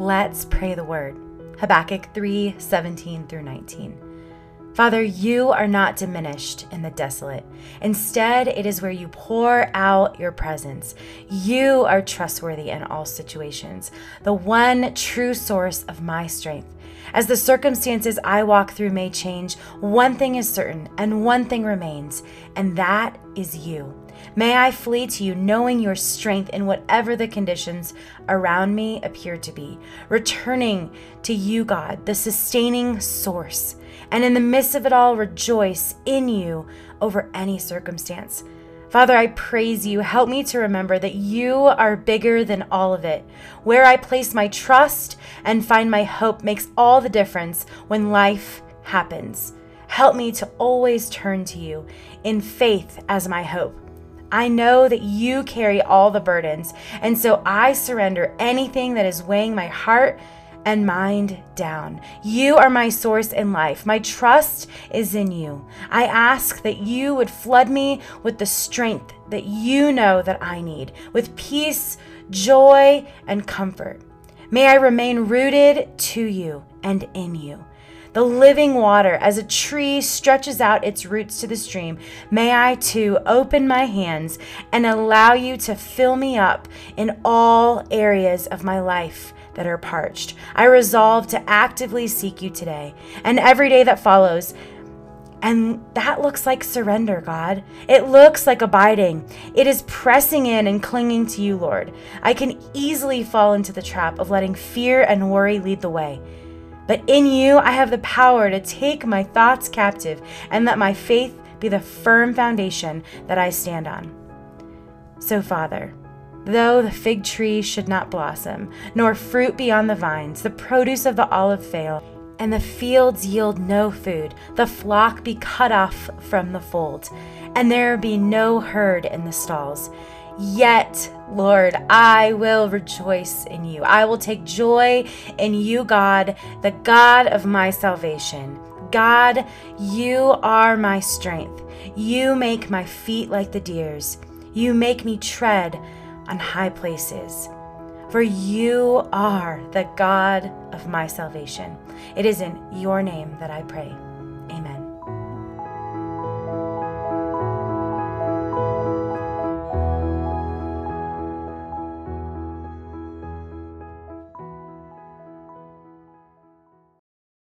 Let's pray the word. Habakkuk 3 17 through 19. Father, you are not diminished in the desolate. Instead, it is where you pour out your presence. You are trustworthy in all situations, the one true source of my strength. As the circumstances I walk through may change, one thing is certain and one thing remains, and that is you. May I flee to you, knowing your strength in whatever the conditions around me appear to be, returning to you, God, the sustaining source, and in the midst of it all, rejoice in you over any circumstance. Father, I praise you. Help me to remember that you are bigger than all of it. Where I place my trust and find my hope makes all the difference when life happens. Help me to always turn to you in faith as my hope. I know that you carry all the burdens, and so I surrender anything that is weighing my heart and mind down. You are my source in life. My trust is in you. I ask that you would flood me with the strength that you know that I need, with peace, joy, and comfort. May I remain rooted to you and in you the living water, as a tree stretches out its roots to the stream, may I too open my hands and allow you to fill me up in all areas of my life that are parched. I resolve to actively seek you today and every day that follows. And that looks like surrender, God. It looks like abiding. It is pressing in and clinging to you, Lord. I can easily fall into the trap of letting fear and worry lead the way. But in you, I have the power to take my thoughts captive and let my faith be the firm foundation that I stand on. So, Father, though the fig tree should not blossom, nor fruit be on the vines, the produce of the olive fail, and the fields yield no food, the flock be cut off from the fold, and there be no herd in the stalls. Yet, Lord, I will rejoice in you. I will take joy in you, God, the God of my salvation. God, you are my strength. You make my feet like the deer's. You make me tread on high places. For you are the God of my salvation. It is in your name that I pray.